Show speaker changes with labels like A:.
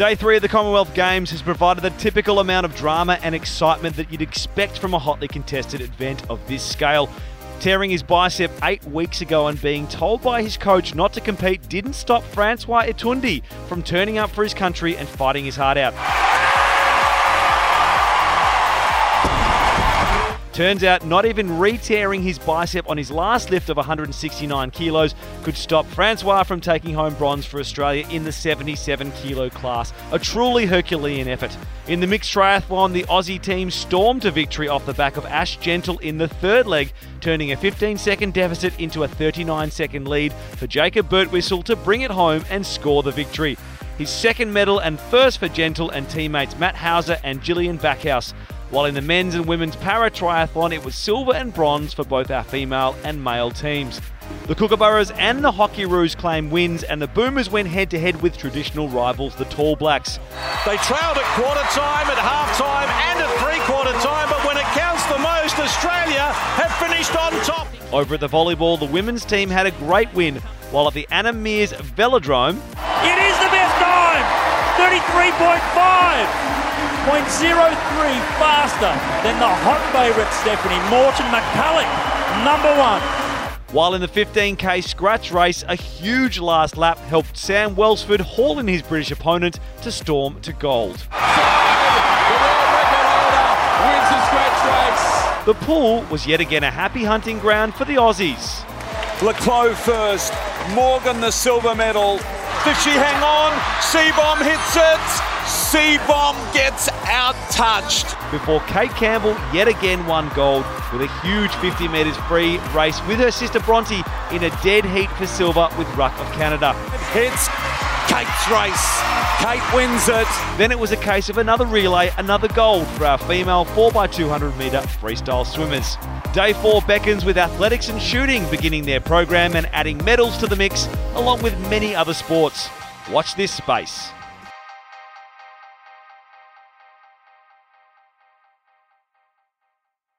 A: Day three of the Commonwealth Games has provided the typical amount of drama and excitement that you'd expect from a hotly contested event of this scale. Tearing his bicep eight weeks ago and being told by his coach not to compete didn't stop Francois Etoundi from turning up for his country and fighting his heart out. Turns out, not even re tearing his bicep on his last lift of 169 kilos could stop Francois from taking home bronze for Australia in the 77 kilo class. A truly Herculean effort. In the mixed triathlon, the Aussie team stormed to victory off the back of Ash Gentle in the third leg, turning a 15 second deficit into a 39 second lead for Jacob Birtwistle to bring it home and score the victory. His second medal and first for Gentle and teammates Matt Hauser and Gillian Backhouse. While in the men's and women's para triathlon, it was silver and bronze for both our female and male teams. The Kookaburras and the Hockey Hockeyroos claim wins, and the Boomers went head to head with traditional rivals, the Tall Blacks.
B: They trailed at quarter time, at half time, and at three quarter time, but when it counts the most, Australia have finished on top.
A: Over at the volleyball, the women's team had a great win, while at the Anna Meares Velodrome,
C: it is the best time 33.5. 0.03 faster than the hot favourite Stephanie Morton McCulloch, number one.
A: While in the 15k scratch race, a huge last lap helped Sam Welsford haul in his British opponent to storm to gold. The pool was yet again a happy hunting ground for the Aussies.
B: le Clos first, Morgan the silver medal. Does she hang on? Seebohm hits it. Seebohm gets out touched.
A: Before Kate Campbell yet again won gold with a huge 50 metres free race with her sister Bronte in a dead heat for silver with Ruck of Canada.
B: It's Kate's race. Kate wins it.
A: Then it was a case of another relay, another gold for our female 4x200 metre freestyle swimmers. Day four beckons with athletics and shooting beginning their program and adding medals to the mix, along with many other sports. Watch this space.